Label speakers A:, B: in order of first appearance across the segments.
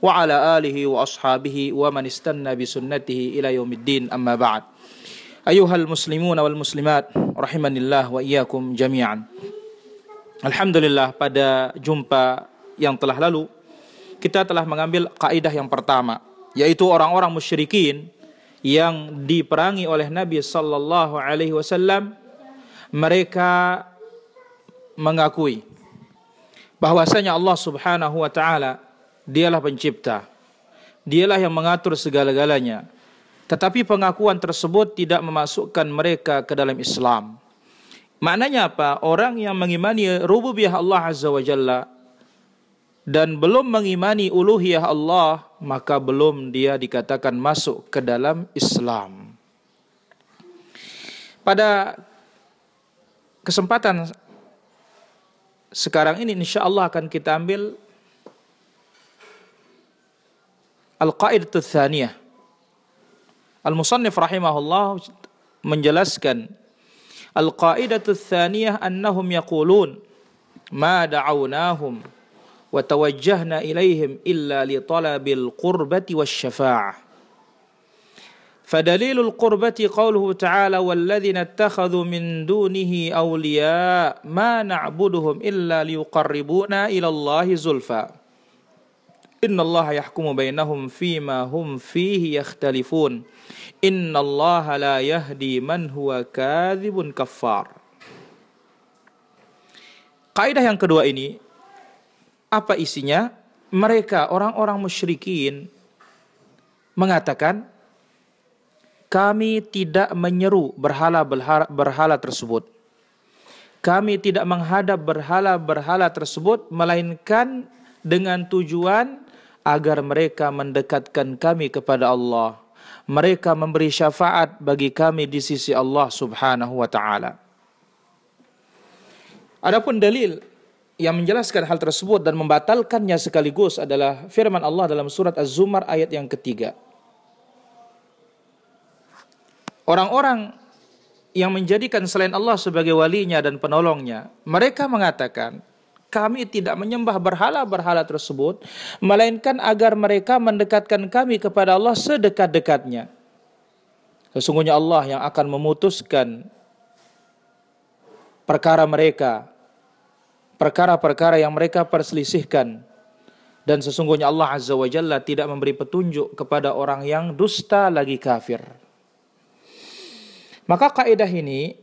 A: wa ala alihi wa ashabihi wa man istanna bi sunnatihi ila yaumiddin amma ba'd. Ayuhal muslimun wal muslimat rahimanillah wa iyyakum jami'an. Alhamdulillah pada jumpa yang telah lalu kita telah mengambil kaidah yang pertama yaitu orang-orang musyrikin yang diperangi oleh Nabi sallallahu alaihi wasallam mereka mengakui bahwasanya Allah Subhanahu wa taala dialah pencipta. Dialah yang mengatur segala-galanya. Tetapi pengakuan tersebut tidak memasukkan mereka ke dalam Islam. Maknanya apa? Orang yang mengimani rububiyah Allah Azza wa Jalla dan belum mengimani uluhiyah Allah, maka belum dia dikatakan masuk ke dalam Islam. Pada kesempatan sekarang ini insya Allah akan kita ambil القائدة الثانية. المصنف رحمه الله من جلس كان القائدة الثانية أنهم يقولون ما دعوناهم وتوجهنا إليهم إلا لطلب القربة والشفاعة. فدليل القربة قوله تعالى والذين اتخذوا من دونه أولياء ما نعبدهم إلا ليقربونا إلى الله زلفاً Inna Allah yahkumu bainahum fima hum fihi yakhtalifun. Allah la yahdi man huwa kadhibun kafar. Kaidah yang kedua ini apa isinya? Mereka orang-orang musyrikin mengatakan kami tidak menyeru berhala-berhala berhala tersebut. Kami tidak menghadap berhala-berhala tersebut melainkan dengan tujuan agar mereka mendekatkan kami kepada Allah. Mereka memberi syafaat bagi kami di sisi Allah Subhanahu wa taala. Adapun dalil yang menjelaskan hal tersebut dan membatalkannya sekaligus adalah firman Allah dalam surat Az-Zumar ayat yang ketiga. Orang-orang yang menjadikan selain Allah sebagai walinya dan penolongnya, mereka mengatakan, kami tidak menyembah berhala-berhala tersebut, melainkan agar mereka mendekatkan kami kepada Allah sedekat-dekatnya. Sesungguhnya Allah yang akan memutuskan perkara mereka, perkara-perkara yang mereka perselisihkan. Dan sesungguhnya Allah Azza wa Jalla tidak memberi petunjuk kepada orang yang dusta lagi kafir. Maka kaidah ini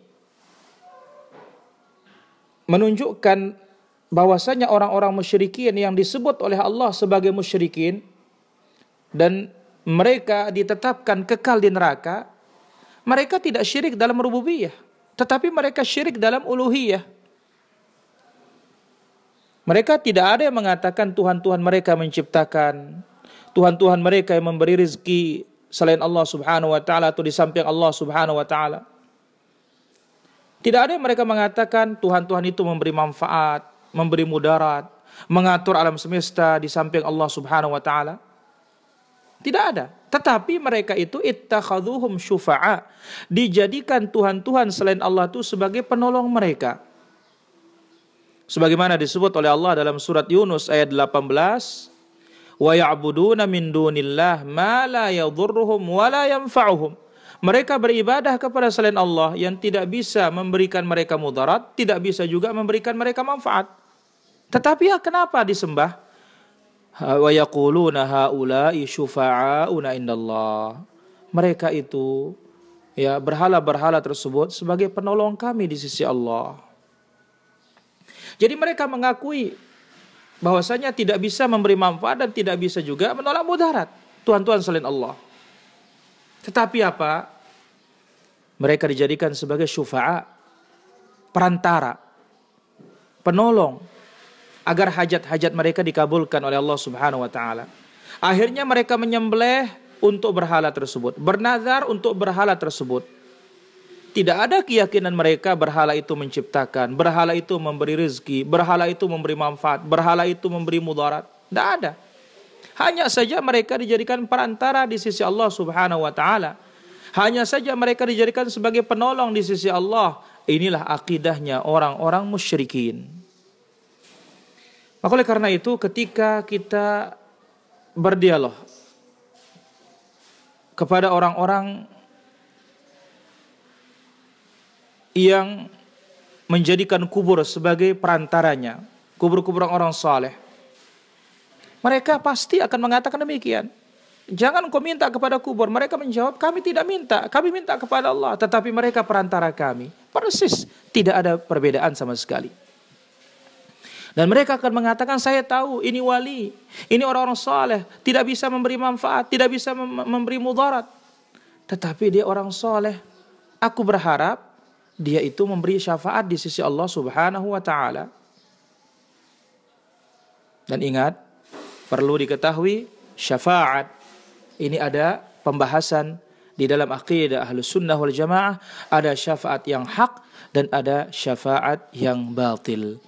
A: menunjukkan bahwasanya orang-orang musyrikin yang disebut oleh Allah sebagai musyrikin dan mereka ditetapkan kekal di neraka, mereka tidak syirik dalam rububiyah, tetapi mereka syirik dalam uluhiyah. Mereka tidak ada yang mengatakan Tuhan-Tuhan mereka menciptakan, Tuhan-Tuhan mereka yang memberi rezeki selain Allah Subhanahu wa taala atau di samping Allah Subhanahu wa taala. Tidak ada yang mereka mengatakan Tuhan-Tuhan itu memberi manfaat, memberi mudarat, mengatur alam semesta di samping Allah Subhanahu wa taala? Tidak ada. Tetapi mereka itu ittakhaduhum syufa'a, dijadikan tuhan-tuhan selain Allah itu sebagai penolong mereka. Sebagaimana disebut oleh Allah dalam surat Yunus ayat 18, wa ya'buduna min dunillah ma la yadhurruhum wa la yanfa'uhum. Mereka beribadah kepada selain Allah yang tidak bisa memberikan mereka mudarat, tidak bisa juga memberikan mereka manfaat. Tetapi ya kenapa disembah? Indallah. Mereka itu ya berhala-berhala tersebut sebagai penolong kami di sisi Allah. Jadi mereka mengakui bahwasanya tidak bisa memberi manfaat dan tidak bisa juga menolak mudarat. Tuhan-Tuhan selain Allah. Tetapi apa? Mereka dijadikan sebagai syufa'a, perantara, penolong agar hajat-hajat mereka dikabulkan oleh Allah Subhanahu wa taala. Akhirnya mereka menyembelih untuk berhala tersebut, bernazar untuk berhala tersebut. Tidak ada keyakinan mereka berhala itu menciptakan, berhala itu memberi rezeki, berhala itu memberi manfaat, berhala itu memberi mudarat. Tidak ada. Hanya saja mereka dijadikan perantara di sisi Allah Subhanahu wa taala. Hanya saja mereka dijadikan sebagai penolong di sisi Allah. Inilah akidahnya orang-orang musyrikin. Maka oleh karena itu ketika kita berdialog kepada orang-orang yang menjadikan kubur sebagai perantaranya, kubur-kubur orang saleh. Mereka pasti akan mengatakan demikian. Jangan kau minta kepada kubur. Mereka menjawab, kami tidak minta. Kami minta kepada Allah. Tetapi mereka perantara kami. Persis. Tidak ada perbedaan sama sekali. Dan mereka akan mengatakan, saya tahu ini wali. Ini orang-orang saleh. Tidak bisa memberi manfaat. Tidak bisa memberi mudarat. Tetapi dia orang saleh. Aku berharap dia itu memberi syafaat di sisi Allah Subhanahu wa taala. Dan ingat, perlu diketahui syafaat ini ada pembahasan di dalam akidah Ahlus Sunnah wal Jamaah ada syafaat yang hak dan ada syafaat yang batil.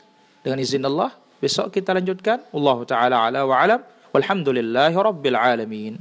A: Dengan izin Allah, besok kita lanjutkan. Allah taala ala wa alam. Walhamdulillahi alamin.